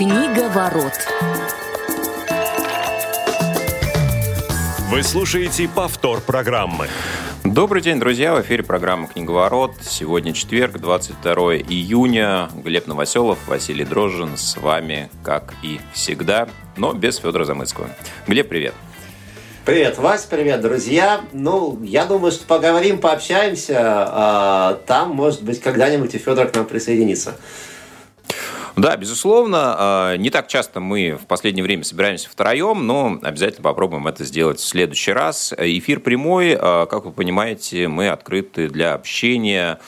Книга ворот. Вы слушаете повтор программы. Добрый день, друзья! В эфире программа «Книговорот». Сегодня четверг, 22 июня. Глеб Новоселов, Василий Дрожжин с вами, как и всегда, но без Федора Замыцкого. Глеб, привет! Привет, Вась, привет, друзья. Ну, я думаю, что поговорим, пообщаемся. А, там, может быть, когда-нибудь и Федор к нам присоединится. Да, безусловно, а, не так часто мы в последнее время собираемся втроем, но обязательно попробуем это сделать в следующий раз. Эфир прямой, а, как вы понимаете, мы открыты для общения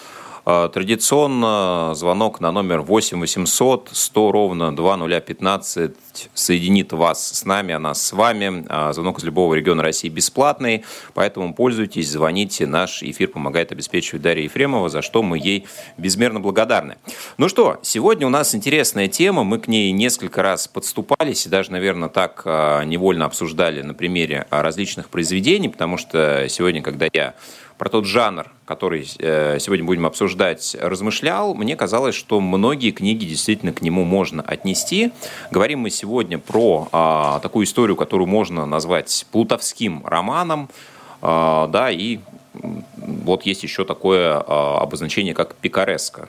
традиционно звонок на номер 8 800 100 ровно 2015 соединит вас с нами, а нас с вами. А, звонок из любого региона России бесплатный, поэтому пользуйтесь, звоните. Наш эфир помогает обеспечивать Дарья Ефремова, за что мы ей безмерно благодарны. Ну что, сегодня у нас интересная тема. Мы к ней несколько раз подступались и даже, наверное, так а, невольно обсуждали на примере различных произведений, потому что сегодня, когда я про тот жанр, который э, сегодня будем обсуждать, размышлял, мне казалось, что многие книги действительно к нему можно отнести. Говорим мы сегодня про а, такую историю, которую можно назвать плутовским романом, а, да, и вот есть еще такое а, обозначение, как пикареска.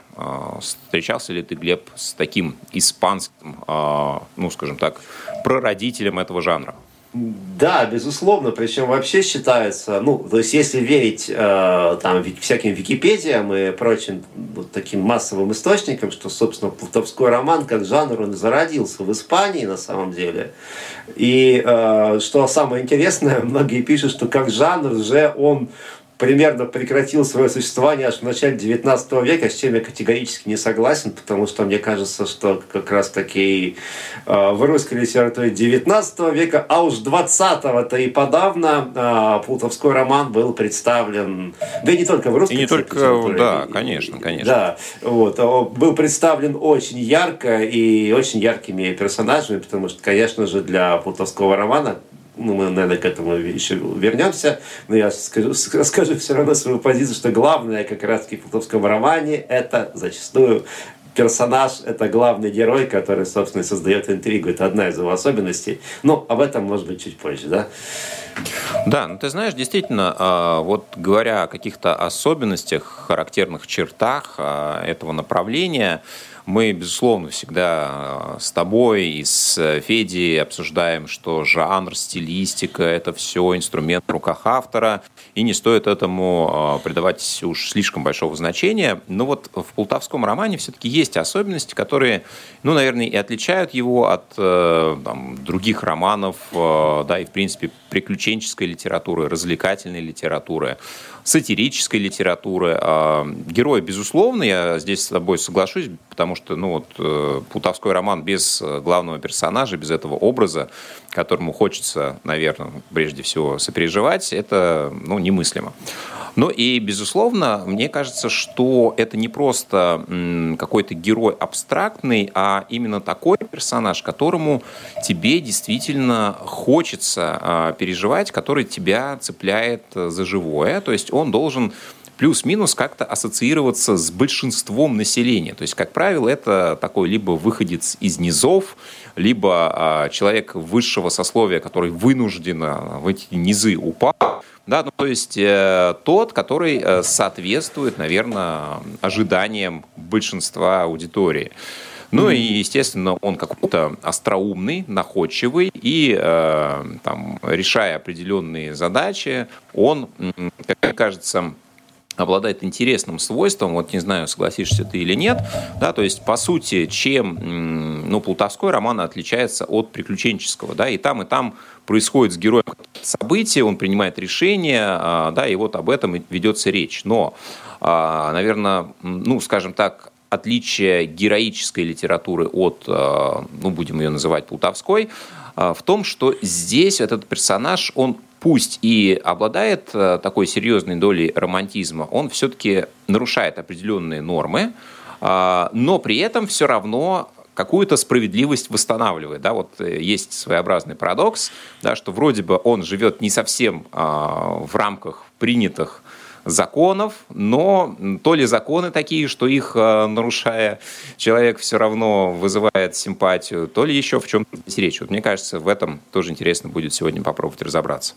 Встречался ли ты, Глеб, с таким испанским, ну, скажем так, прародителем этого жанра? Да, безусловно, причем вообще считается, ну, то есть если верить э, там всяким Википедиям и прочим вот таким массовым источникам, что, собственно, плутовской роман как жанр, он зародился в Испании на самом деле. И э, что самое интересное, многие пишут, что как жанр же он примерно прекратил свое существование аж в начале 19 века, с чем я категорически не согласен, потому что мне кажется, что как раз таки э, в русской литературе 19 века, а уж 20-го-то и подавно э, Плутовской роман был представлен, да и не только в русской И не только, да, конечно, конечно. Да, вот, был представлен очень ярко и очень яркими персонажами, потому что, конечно же, для Плутовского романа ну, мы, наверное, к этому еще вернемся, но я скажу, скажу все равно свою позицию, что главное как раз-таки в плутовском романе это зачастую персонаж – это главный герой, который, собственно, создает интригу. Это одна из его особенностей. Но об этом, может быть, чуть позже, да? Да, ну ты знаешь, действительно, а, вот говоря о каких-то особенностях, характерных чертах а, этого направления, мы, безусловно, всегда э, с тобой и с Федей обсуждаем, что жанр, стилистика – это все инструмент в руках автора, и не стоит этому э, придавать уж слишком большого значения. Но вот в полтавском романе все-таки есть особенности, которые, ну, наверное, и отличают его от э, там, других романов, да, и, в принципе, приключенческой литературы, развлекательной литературы сатирической литературы. А, герой, безусловно, я здесь с тобой соглашусь, потому что ну, вот, э, Плутовской роман без э, главного персонажа, без этого образа, которому хочется, наверное, прежде всего сопереживать, это ну, немыслимо. Ну и, безусловно, мне кажется, что это не просто какой-то герой абстрактный, а именно такой персонаж, которому тебе действительно хочется а, переживать, который тебя цепляет за живое. То есть он должен плюс-минус как-то ассоциироваться с большинством населения. То есть, как правило, это такой либо выходец из низов, либо а, человек высшего сословия, который вынужденно в эти низы упал, да, ну, то есть э, тот, который э, соответствует, наверное, ожиданиям большинства аудитории. Ну и, естественно, он какой-то остроумный, находчивый, и э, там, решая определенные задачи, он, как мне кажется, обладает интересным свойством, вот не знаю, согласишься ты или нет, да, то есть, по сути, чем, ну, плутовской роман отличается от приключенческого, да, и там, и там происходит с героем события, он принимает решение, а, да, и вот об этом ведется речь. Но, а, наверное, ну, скажем так, отличие героической литературы от, а, ну, будем ее называть плутовской, в том, что здесь этот персонаж, он пусть и обладает э, такой серьезной долей романтизма, он все-таки нарушает определенные нормы, а, но при этом все равно какую-то справедливость восстанавливает. Да? Вот э, есть своеобразный парадокс, да, что вроде бы он живет не совсем а, в рамках принятых законов, но то ли законы такие, что их, э, нарушая, человек все равно вызывает симпатию, то ли еще в чем-то речь. Вот мне кажется, в этом тоже интересно будет сегодня попробовать разобраться.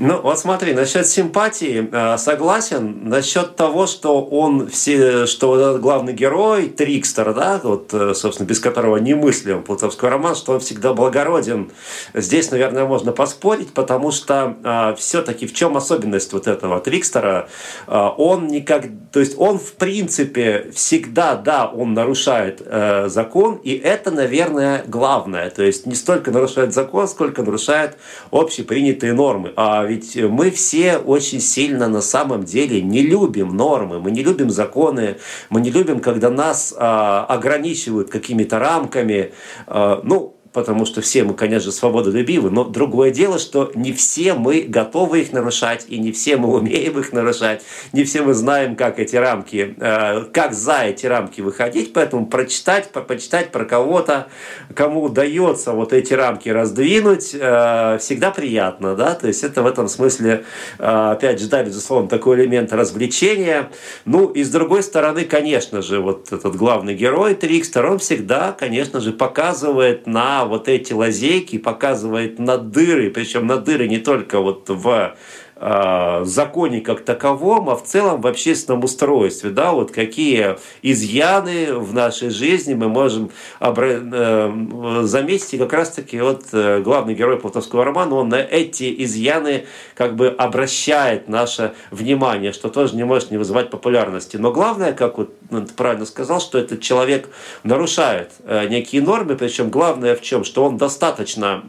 Ну, вот смотри, насчет симпатии э, согласен. Насчет того, что он все, что главный герой, Трикстер, да, вот, э, собственно, без которого не мыслим плутовской роман, что он всегда благороден. Здесь, наверное, можно поспорить, потому что э, все-таки в чем особенность вот этого Трикстера? Он никак, то есть он в принципе всегда, да, он нарушает закон, и это, наверное, главное. То есть не столько нарушает закон, сколько нарушает общепринятые нормы. А ведь мы все очень сильно на самом деле не любим нормы, мы не любим законы, мы не любим, когда нас а, ограничивают какими-то рамками. А, ну, потому что все мы, конечно свободолюбивы, но другое дело, что не все мы готовы их нарушать, и не все мы умеем их нарушать, не все мы знаем, как эти рамки, э, как за эти рамки выходить, поэтому прочитать, почитать про кого-то, кому удается вот эти рамки раздвинуть, э, всегда приятно, да, то есть это в этом смысле, э, опять же, да, безусловно, такой элемент развлечения, ну, и с другой стороны, конечно же, вот этот главный герой Трикстер, он всегда, конечно же, показывает на вот эти лазейки, показывает на дыры, причем на дыры не только вот в законе как таковом, а в целом в общественном устройстве, да, вот какие изъяны в нашей жизни мы можем обра- э, заметить, и как раз-таки вот э, главный герой Полтавского романа, он на эти изъяны как бы обращает наше внимание, что тоже не может не вызывать популярности. Но главное, как вот ну, ты правильно сказал, что этот человек нарушает э, некие нормы, причем главное в чем, что он достаточно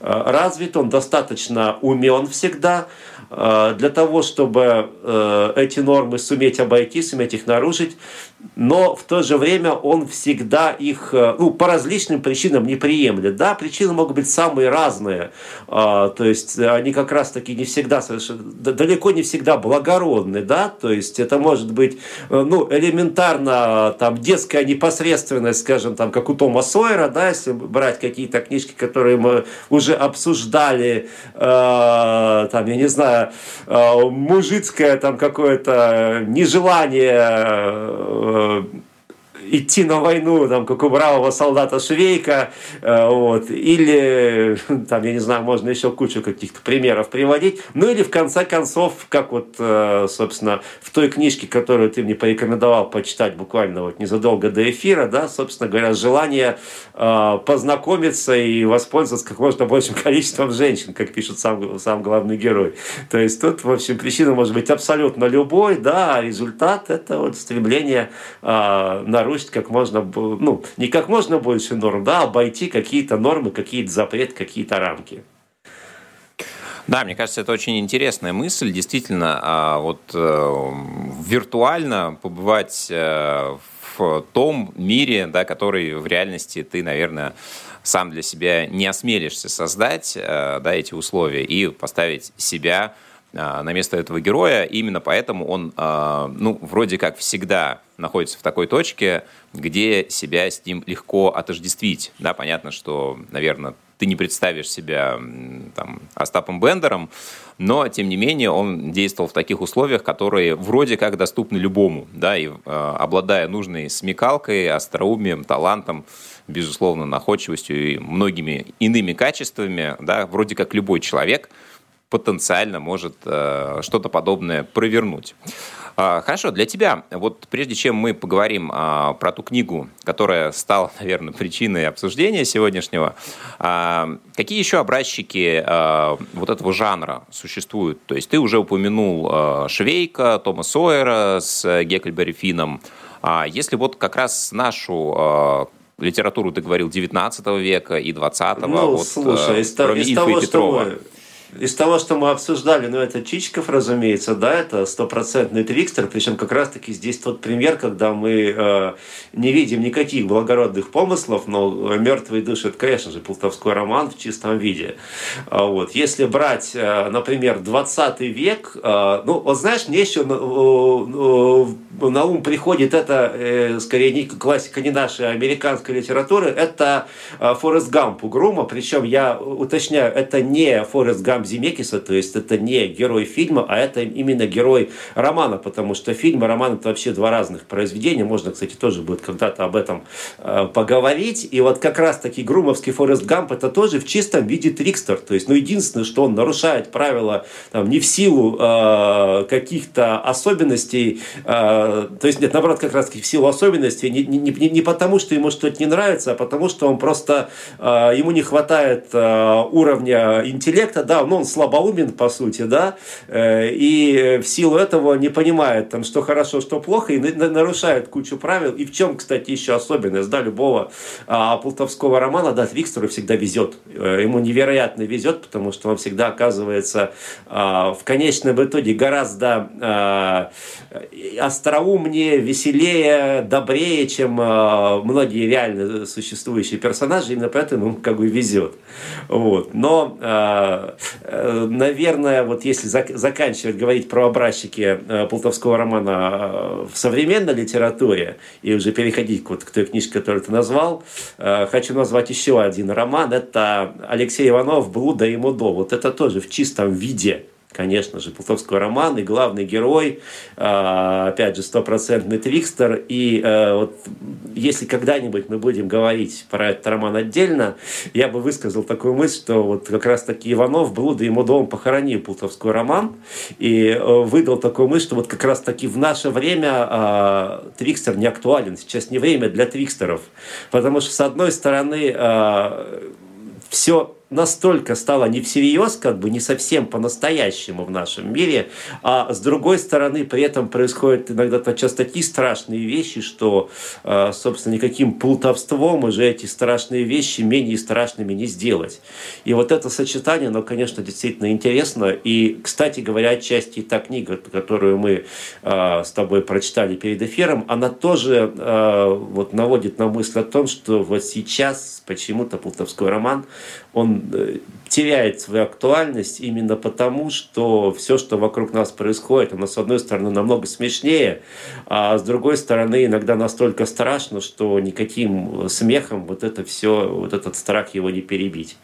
развит, он достаточно умен всегда, Э, для того, чтобы э, эти нормы суметь обойти, суметь их нарушить, но в то же время он всегда их э, ну, по различным причинам не приемлет. Да, причины могут быть самые разные, то есть они как раз таки не всегда, далеко не всегда благородны, да, то есть это может быть ну, элементарно там, детская непосредственность, скажем, там, как у Тома Сойера, да, если брать какие-то книжки, которые мы уже обсуждали, там, я не знаю, э, мужицкое там какое-то нежелание uh, идти на войну, там, как у бравого солдата Швейка, э, вот, или, там, я не знаю, можно еще кучу каких-то примеров приводить, ну или в конце концов, как вот, э, собственно, в той книжке, которую ты мне порекомендовал почитать буквально вот незадолго до эфира, да, собственно говоря, желание э, познакомиться и воспользоваться как можно большим количеством женщин, как пишет сам, сам главный герой. То есть тут, в общем, причина может быть абсолютно любой, да, а результат это вот стремление нарушить нарушить как можно, ну, не как можно больше норм, да, обойти какие-то нормы, какие-то запреты, какие-то рамки. Да, мне кажется, это очень интересная мысль. Действительно, а, вот э, виртуально побывать э, в том мире, да, который в реальности ты, наверное, сам для себя не осмелишься создать э, да, эти условия и поставить себя на место этого героя. Именно поэтому он, ну, вроде как всегда находится в такой точке, где себя с ним легко отождествить. Да, понятно, что, наверное, ты не представишь себя там, Остапом Бендером, но, тем не менее, он действовал в таких условиях, которые вроде как доступны любому, да, и э, обладая нужной смекалкой, остроумием, талантом, безусловно, находчивостью и многими иными качествами, да, вроде как любой человек потенциально может э, что-то подобное провернуть. А, хорошо, для тебя, вот прежде чем мы поговорим а, про ту книгу, которая стала, наверное, причиной обсуждения сегодняшнего, а, какие еще образчики вот этого жанра существуют? То есть ты уже упомянул Швейка, Тома Сойера с Геккельбери Финном. Если вот как раз нашу литературу, ты говорил, 19 века и 20-го. Ну, вот, слушай, из, из того, что мы из того, что мы обсуждали, ну, это Чичиков, разумеется, да, это стопроцентный трикстер, причем как раз-таки здесь тот пример, когда мы э, не видим никаких благородных помыслов, но «Мертвые души» — это, конечно же, полтовской роман в чистом виде. А вот. Если брать, э, например, 20 век, э, ну, вот знаешь, мне еще, э, на ум приходит, это э, скорее не классика не нашей, а американской литературы, это э, Форест Гамп у Грума, причем я уточняю, это не Форест Гамп Зимекиса, то есть это не герой фильма, а это именно герой романа, потому что фильм и роман это вообще два разных произведения, можно, кстати, тоже будет когда-то об этом э, поговорить, и вот как раз таки Грумовский Форест Гамп это тоже в чистом виде трикстер, то есть, ну, единственное, что он нарушает правила там, не в силу э, каких-то особенностей, э, то есть, нет, наоборот, как раз в силу особенностей, не, не, не, не потому, что ему что-то не нравится, а потому, что он просто, э, ему не хватает э, уровня интеллекта, да, ну, он слабоумен, по сути, да, э, и в силу этого не понимает, там, что хорошо, что плохо, и нарушает кучу правил, и в чем, кстати, еще особенность, да, любого э, плутовского романа, да, Твикстеру всегда везет, э, ему невероятно везет, потому что он всегда оказывается э, в конечном итоге гораздо э, остроумнее, веселее, добрее, чем э, многие реально существующие персонажи, именно поэтому ему как бы везет. Вот. Но, э, наверное, вот если зак- заканчивать говорить про образчики э, Полтовского романа э, в современной литературе и уже переходить вот к той книжке, которую ты назвал, э, хочу назвать еще один роман. Это Алексей Иванов «Блуда и Мудо». Вот это тоже в чистом виде конечно же, Плутовского романа, и главный герой, а, опять же, стопроцентный Твикстер. И э, вот если когда-нибудь мы будем говорить про этот роман отдельно, я бы высказал такую мысль, что вот как раз-таки Иванов, Блуда ему дом похоронил Плутовской роман, и э, выдал такую мысль, что вот как раз-таки в наше время а, Твикстер не актуален. Сейчас не время для Твикстеров. Потому что, с одной стороны, а, все настолько стало не всерьез, как бы не совсем по-настоящему в нашем мире, а с другой стороны при этом происходят иногда подчас такие страшные вещи, что, э, собственно, никаким плутовством уже эти страшные вещи менее страшными не сделать. И вот это сочетание, оно, конечно, действительно интересно. И, кстати говоря, отчасти та книга, которую мы э, с тобой прочитали перед эфиром, она тоже э, вот наводит на мысль о том, что вот сейчас почему-то плутовской роман, он теряет свою актуальность именно потому, что все, что вокруг нас происходит, оно, с одной стороны, намного смешнее, а с другой стороны, иногда настолько страшно, что никаким смехом вот это все, вот этот страх его не перебить.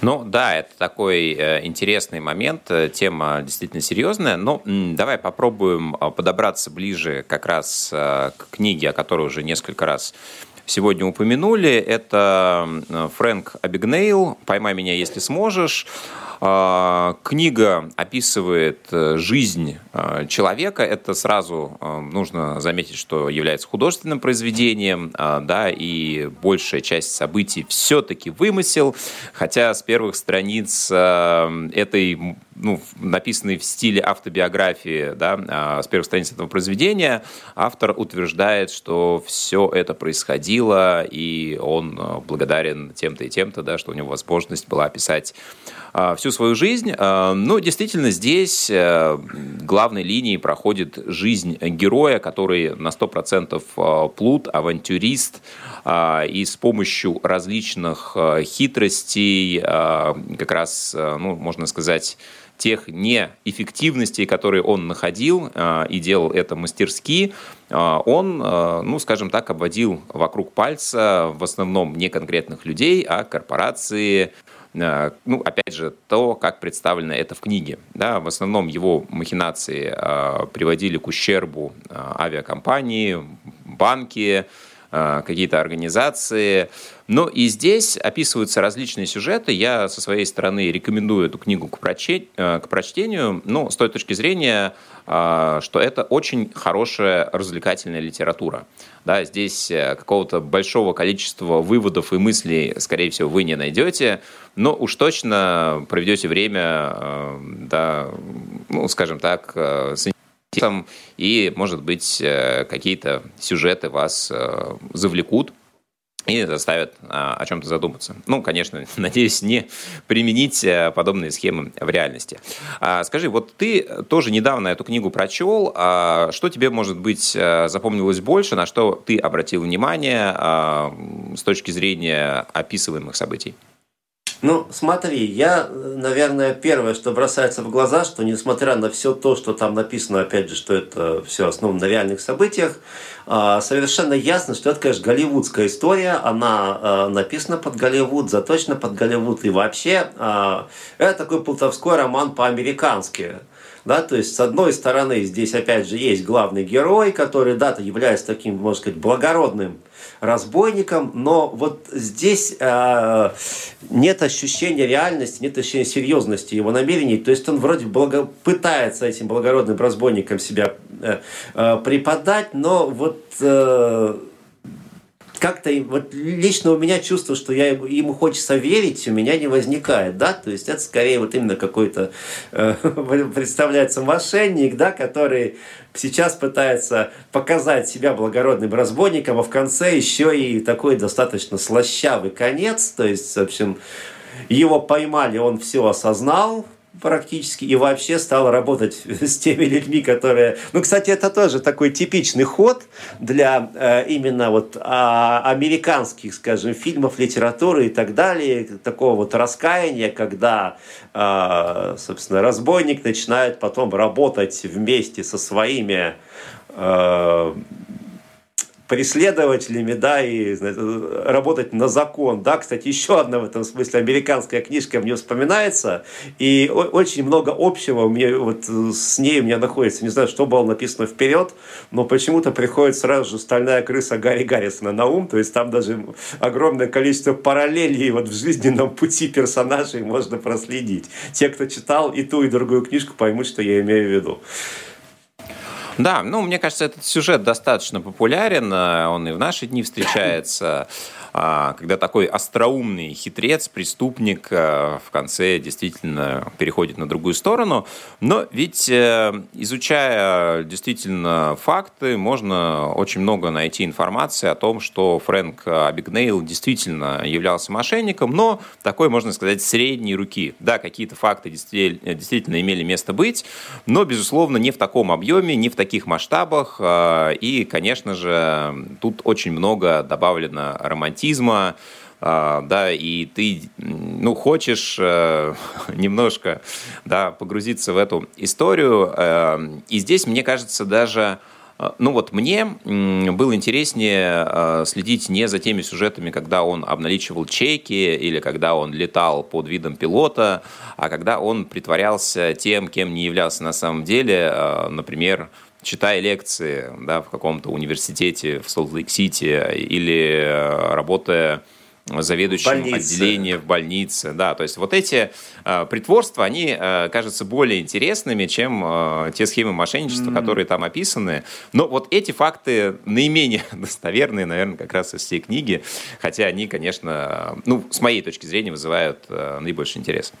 Ну да, это такой э, интересный момент, э, тема действительно серьезная, но давай попробуем подобраться ближе как раз к книге, о которой уже несколько раз сегодня упомянули. Это Фрэнк Абигнейл «Поймай меня, если сможешь». А, книга описывает э, жизнь э, человека. Это сразу э, нужно заметить, что является художественным произведением, а, да, и большая часть событий все-таки вымысел, хотя с первых страниц этой ну, написанный в стиле автобиографии, да, а, с первых страниц этого произведения, автор утверждает, что все это происходило, и он благодарен тем-то и тем-то, да, что у него возможность была описать а, всю свою жизнь. А, ну, действительно здесь главной линией проходит жизнь героя, который на 100% а, плут, авантюрист, и с помощью различных хитростей, как раз, ну, можно сказать, тех неэффективностей, которые он находил и делал это мастерски, он, ну, скажем так, обводил вокруг пальца в основном не конкретных людей, а корпорации, Э, ну, опять же, то, как представлено это в книге. Да, в основном его махинации э, приводили к ущербу э, авиакомпании, банки, какие-то организации. Но и здесь описываются различные сюжеты. Я со своей стороны рекомендую эту книгу к, к прочтению, ну, с той точки зрения, что это очень хорошая развлекательная литература. Да, здесь э, какого-то большого количества выводов и мыслей, скорее всего, вы не найдете, но уж точно проведете время, э, да, ну, скажем так, э, с интересом, и, может быть, какие-то сюжеты вас завлекут, и заставят а, о чем-то задуматься. Ну, конечно, надеюсь, не применить а, подобные схемы в реальности. А, скажи, вот ты тоже недавно эту книгу прочел. А, что тебе, может быть, запомнилось больше, на что ты обратил внимание с точки зрения описываемых событий? Ну, смотри, я, наверное, первое, что бросается в глаза, что несмотря на все то, что там написано, опять же, что это все основано на реальных событиях, а, совершенно ясно, что это, конечно, голливудская история, она а, написана под Голливуд, заточена под Голливуд, и вообще а, это такой плутовской роман по-американски. Да, то есть, с одной стороны, здесь опять же есть главный герой, который, да, является таким, можно сказать, благородным разбойником, но вот здесь э, нет ощущения реальности, нет ощущения серьезности его намерений. То есть он вроде благо, пытается этим благородным разбойником себя э, э, преподать, но вот э, как-то вот лично у меня чувство, что я ему хочется верить, у меня не возникает, да, то есть это скорее вот именно какой-то э, представляется мошенник, да, который сейчас пытается показать себя благородным разбойником, а в конце еще и такой достаточно слащавый конец, то есть, в общем, его поймали, он все осознал, практически и вообще стал работать с теми людьми, которые... Ну, кстати, это тоже такой типичный ход для э, именно вот э, американских, скажем, фильмов, литературы и так далее, такого вот раскаяния, когда, э, собственно, разбойник начинает потом работать вместе со своими э, преследователями, да, и работать на закон, да, кстати, еще одна в этом смысле американская книжка мне вспоминается, и очень много общего мне вот с ней у меня находится, не знаю, что было написано вперед, но почему-то приходит сразу же «Стальная крыса» Гарри Гаррисона на ум, то есть там даже огромное количество параллелей вот в жизненном пути персонажей можно проследить. Те, кто читал и ту, и другую книжку, поймут, что я имею в виду. Да, ну, мне кажется, этот сюжет достаточно популярен, э, он и в наши дни встречается. А, когда такой остроумный хитрец, преступник э, в конце действительно переходит на другую сторону. Но ведь э, изучая действительно факты, можно очень много найти информации о том, что Фрэнк Абигнейл действительно являлся мошенником, но такой, можно сказать, средней руки. Да, какие-то факты действительно имели место быть, но, безусловно, не в таком объеме, не в таких масштабах. Э, и, конечно же, тут очень много добавлено романтизма романтизма, а, да, и ты, ну, хочешь э, немножко, да, погрузиться в эту историю. Э, и здесь, мне кажется, даже э, ну вот мне было интереснее следить не за теми сюжетами, когда он обналичивал чеки или когда он летал под видом пилота, а когда он притворялся тем, кем не являлся на самом деле, например, читая лекции да, в каком-то университете в Солт-Лейк-Сити или э, работая заведующим больнице. отделения в больнице. Да, то есть вот эти э, притворства, они э, кажутся более интересными, чем э, те схемы мошенничества, mm-hmm. которые там описаны. Но вот эти факты наименее достоверные, наверное, как раз из всей книги, хотя они, конечно, ну, с моей точки зрения, вызывают э, наибольший интерес.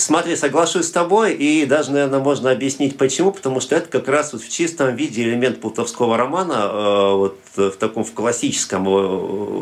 Смотри, соглашусь с тобой, и даже, наверное, можно объяснить почему, потому что это как раз вот в чистом виде элемент плутовского романа, э, вот в таком в классическом э,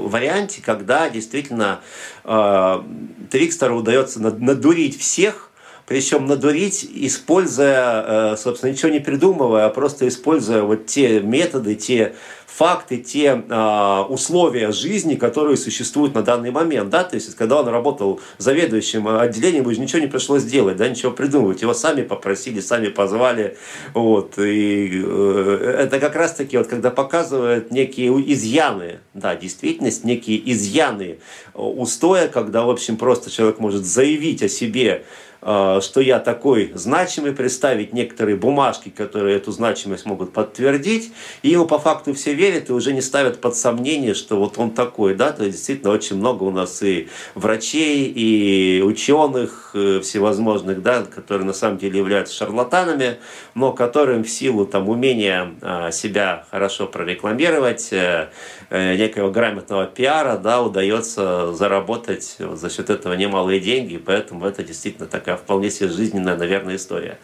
варианте, когда действительно э, Трикстеру удается надурить всех, причем надурить, используя, собственно, ничего не придумывая, а просто используя вот те методы, те факты, те э, условия жизни, которые существуют на данный момент. Да? То есть, когда он работал заведующим отделением, ему ничего не пришлось делать, да, ничего придумывать. Его сами попросили, сами позвали. Вот. И э, это как раз-таки, вот, когда показывают некие изъяны, да, действительность, некие изъяны устоя, когда, в общем, просто человек может заявить о себе Э, что я такой значимый, представить некоторые бумажки, которые эту значимость могут подтвердить, и ему по факту все верят и уже не ставят под сомнение, что вот он такой, да, то есть действительно очень много у нас и врачей, и ученых э, всевозможных, да, которые на самом деле являются шарлатанами, но которым в силу там умения э, себя хорошо прорекламировать, некого грамотного пиара, да, удается заработать за счет этого немалые деньги, поэтому это действительно такая вполне себе жизненная, наверное, история.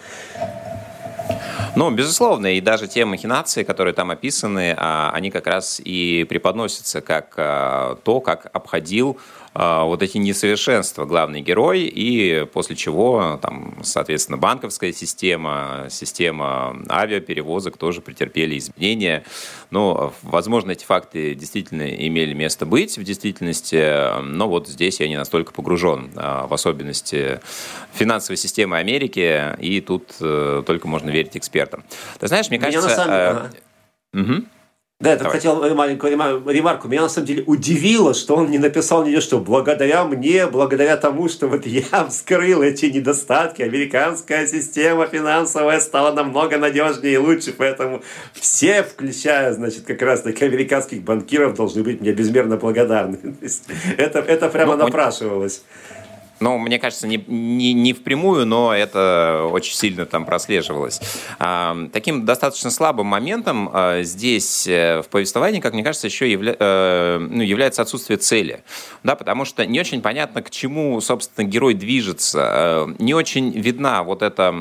Ну, безусловно, и даже те махинации, которые там описаны, а, они как раз и преподносятся как а, то, как обходил вот эти несовершенства главный герой, и после чего, там, соответственно, банковская система, система авиаперевозок тоже претерпели изменения. Но, возможно, эти факты действительно имели место быть в действительности, но вот здесь я не настолько погружен а, в особенности финансовой системы Америки, и тут э, только можно верить экспертам. Ты знаешь, мне кажется... Меня на самом... Угу. Да, я только хотел маленькую ремарку. Меня на самом деле удивило, что он не написал нигде, что благодаря мне, благодаря тому, что вот я вскрыл эти недостатки, американская система финансовая стала намного надежнее и лучше, поэтому все, включая, значит, как раз таки американских банкиров, должны быть мне безмерно благодарны. Это, это прямо ну, напрашивалось. Ну, мне кажется, не, не, не впрямую, но это очень сильно там прослеживалось. А, таким достаточно слабым моментом а, здесь э, в повествовании, как мне кажется, еще явля, а, ну, является отсутствие цели. Да, потому что не очень понятно, к чему, собственно, герой движется. А, не очень видна вот эта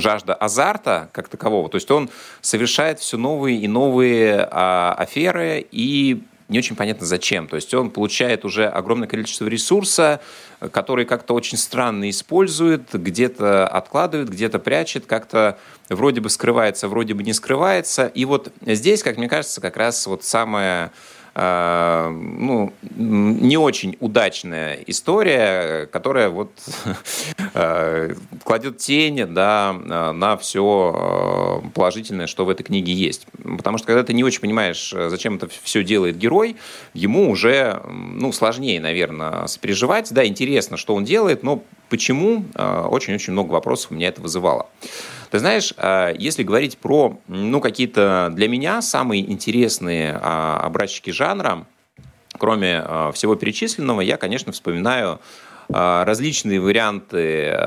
жажда азарта как такового. То есть он совершает все новые и новые а, аферы и не очень понятно зачем. То есть он получает уже огромное количество ресурса, который как-то очень странно использует, где-то откладывает, где-то прячет, как-то вроде бы скрывается, вроде бы не скрывается. И вот здесь, как мне кажется, как раз вот самое Э, ну, не очень удачная история, которая вот э, кладет тень да, на все э, положительное, что в этой книге есть. Потому что когда ты не очень понимаешь, зачем это все делает герой, ему уже ну, сложнее, наверное, сопереживать. Да, интересно, что он делает, но почему, очень-очень много вопросов у меня это вызывало. Ты знаешь, а, если говорить про ну, какие-то для меня самые интересные а, образчики жанра, кроме а, всего перечисленного, я, конечно, вспоминаю различные варианты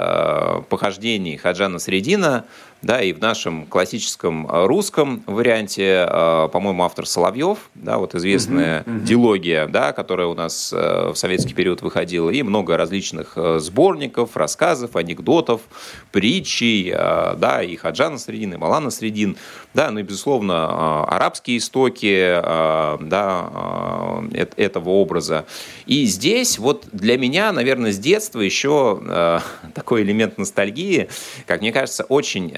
похождений Хаджана Средина, да, и в нашем классическом э, русском варианте, э, по-моему, автор Соловьев, да, вот известная uh-huh, uh-huh. дилогия, да, которая у нас э, в советский период выходила, и много различных сборников, рассказов, анекдотов, притчей, да, и Хаджана Средин, и Малана Средин, да, ну и, безусловно, арабские истоки, да, этого образа. И здесь вот для меня, наверное, с детства еще такой элемент ностальгии, как мне кажется, очень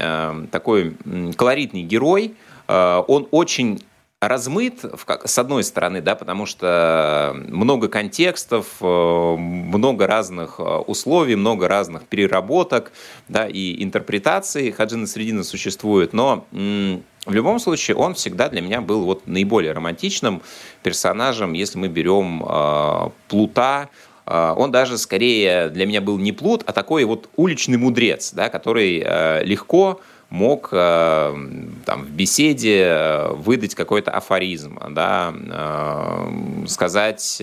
такой колоритный герой. Э, он очень размыт, с одной стороны, да, потому что много контекстов, э, много разных э, условий, много разных переработок, да, и интерпретаций Хаджина Средина существует, но в любом случае он всегда для меня был вот наиболее романтичным персонажем, если мы берем Плута, он даже скорее для меня был не плут, а такой вот уличный мудрец, да, который легко мог э, там, в беседе э, выдать какой-то афоризм, да, э, сказать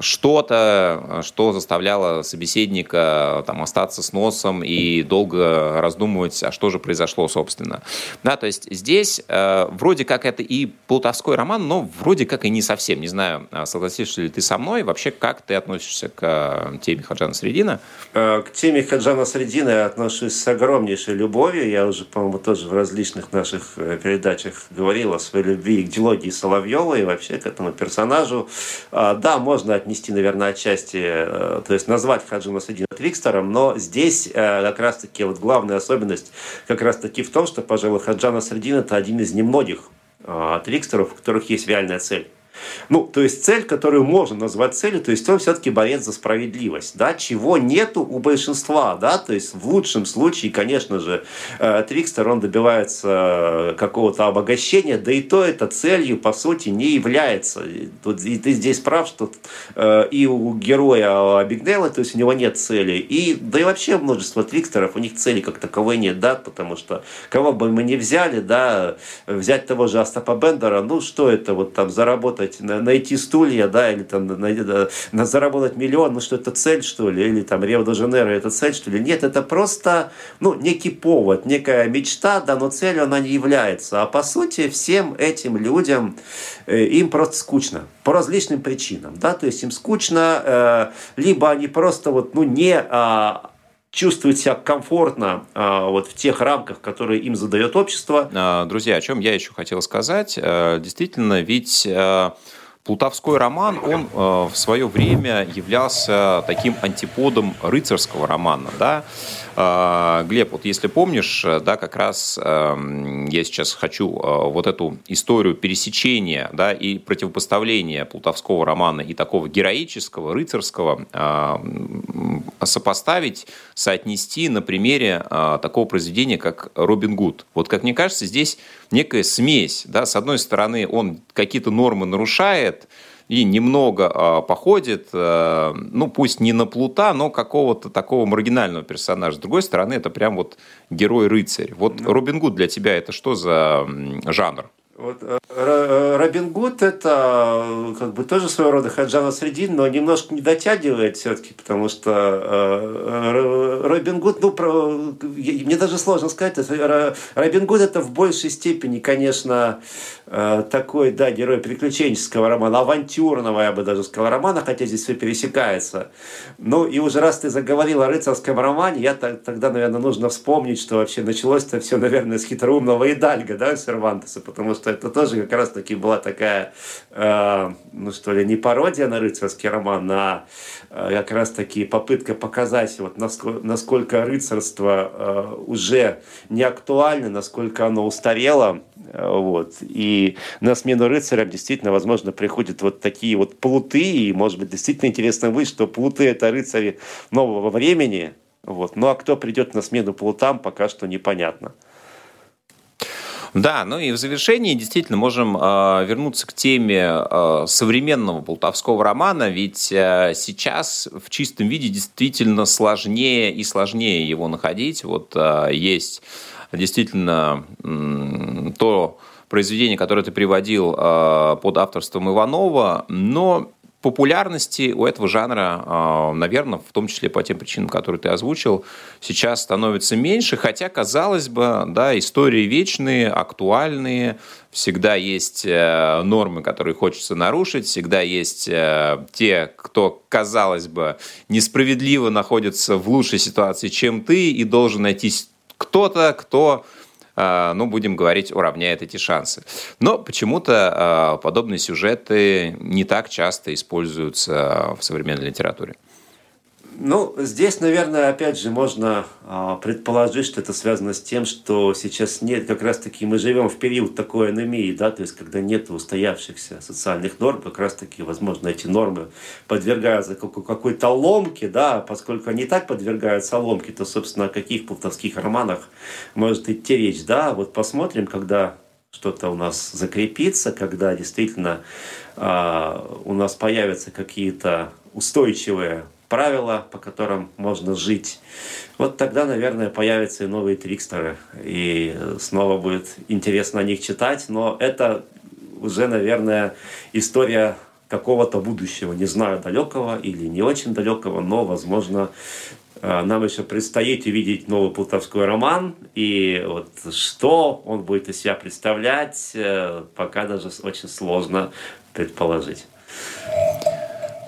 что-то, что заставляло собеседника там, остаться с носом и долго раздумывать, а что же произошло, собственно. Да, то есть здесь э, вроде как это и плутовской роман, но вроде как и не совсем. Не знаю, а согласишься ли ты со мной, вообще как ты относишься к э, теме Хаджана Средина? Э, к теме Хаджана Средина я отношусь с огромнейшей любовью. Я уже, по-моему, тоже в различных наших э, передачах говорил о своей любви к дилогии Соловьева и вообще к этому персонажу. А, да, можно отнести, наверное, отчасти, э, то есть назвать Хаджима Садина Трикстером, но здесь э, как раз-таки вот главная особенность как раз-таки в том, что, пожалуй, Хаджана Средин это один из немногих э, трикстеров, у которых есть реальная цель. Ну, то есть цель, которую можно назвать целью, то есть он все-таки борец за справедливость, да, чего нету у большинства, да, то есть в лучшем случае, конечно же, э, Трикстер, он добивается э, какого-то обогащения, да и то это целью, по сути, не является. Тут, и ты здесь прав, что э, и у героя Абигнелла, то есть у него нет цели, и да и вообще множество Трикстеров, у них цели как таковой нет, да, потому что кого бы мы ни взяли, да, взять того же Остапа Бендера, ну, что это вот там заработать сказать, найти стулья, да, или там да, на, заработать миллион, ну что это цель, что ли, или там Рио-де-Жанейро это цель, что ли. Нет, это просто, ну, некий повод, некая мечта, да, но целью она не является. А по сути, всем этим людям, э, им просто скучно по различным причинам, да, то есть им скучно, э, либо они просто вот, ну, не а, чувствуют себя комфортно а, вот в тех рамках, которые им задает общество. А, друзья, о чем я еще хотел сказать. Э, действительно, ведь э, Плутовской роман, он э, в свое время являлся таким антиподом рыцарского романа, да. Э, Глеб, вот если помнишь, да, как раз э, я сейчас хочу э, вот эту историю пересечения, да, и противопоставления плутовского романа и такого героического, рыцарского э, сопоставить, соотнести на примере э, такого произведения, как «Робин Гуд». Вот, как мне кажется, здесь некая смесь, да, с одной стороны, он какие-то нормы нарушает, и немного э, походит, э, ну пусть не на плута, но какого-то такого маргинального персонажа. С другой стороны, это прям вот герой-рыцарь. Вот ну, Робин Гуд для тебя это что за жанр? Вот, э, э, Робин Гуд это э, как бы тоже своего рода Ходжа Насреддин, но немножко не дотягивает все-таки, потому что Робин Гуд, ну, про, мне даже сложно сказать, это, Робин Гуд это в большей степени, конечно, такой, да, герой приключенческого романа, авантюрного, я бы даже сказал, романа, хотя здесь все пересекается. Ну, и уже раз ты заговорил о рыцарском романе, я тогда, наверное, нужно вспомнить, что вообще началось-то все, наверное, с хитроумного Идальга, да, Сервантеса, потому что что это тоже как раз-таки была такая, э, ну что ли, не пародия на рыцарский роман, а э, как раз-таки попытка показать, вот насколько, насколько рыцарство э, уже не актуально, насколько оно устарело. Э, вот. И на смену рыцарям действительно, возможно, приходят вот такие вот плуты, и, может быть, действительно интересно быть, что плуты – это рыцари нового времени, вот. Ну а кто придет на смену плутам, пока что непонятно. Да, ну и в завершении действительно можем э, вернуться к теме э, современного полтавского романа, ведь э, сейчас в чистом виде действительно сложнее и сложнее его находить. Вот э, есть действительно э, то произведение, которое ты приводил э, под авторством Иванова, но популярности у этого жанра, а, наверное, в том числе по тем причинам, которые ты озвучил, сейчас становится меньше, хотя, казалось бы, да, истории вечные, актуальные, всегда есть э, нормы, которые хочется нарушить, всегда есть э, те, кто, казалось бы, несправедливо находится в лучшей ситуации, чем ты, и должен найти кто-то, кто ну, будем говорить, уравняет эти шансы. Но почему-то а, подобные сюжеты не так часто используются в современной литературе. Ну, здесь, наверное, опять же, можно э, предположить, что это связано с тем, что сейчас нет, как раз-таки мы живем в период такой анемии, да, то есть когда нет устоявшихся социальных норм, как раз-таки, возможно, эти нормы подвергаются какой-то ломке, да, поскольку они так подвергаются ломке, то, собственно, о каких плутовских романах может идти речь, да, вот посмотрим, когда что-то у нас закрепится, когда действительно э, у нас появятся какие-то устойчивые правила, по которым можно жить. Вот тогда, наверное, появятся и новые трикстеры, и снова будет интересно о них читать, но это уже, наверное, история какого-то будущего, не знаю, далекого или не очень далекого, но, возможно, э, нам еще предстоит увидеть новый плутовской роман, и вот что он будет из себя представлять, э, пока даже очень сложно предположить.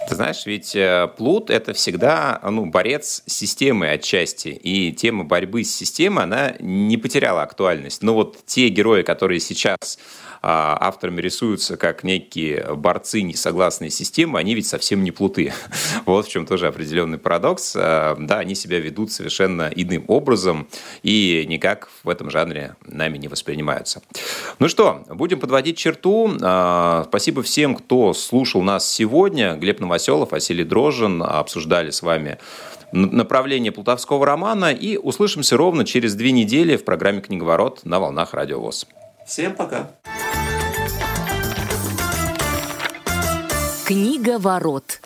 Ты знаешь, ведь э, Плут – это всегда ну, борец с системой отчасти. И тема борьбы с системой, она не потеряла актуальность. Но вот те герои, которые сейчас авторами рисуются как некие борцы, не согласные системы, они ведь совсем не плуты. Вот в чем тоже определенный парадокс. А, да, они себя ведут совершенно иным образом и никак в этом жанре нами не воспринимаются. Ну что, будем подводить черту. А, спасибо всем, кто слушал нас сегодня. Глеб Новоселов, Василий Дрожжин обсуждали с вами направление плутовского романа и услышимся ровно через две недели в программе «Книговорот» на волнах Радио ВОЗ. Всем пока! Книга ворот.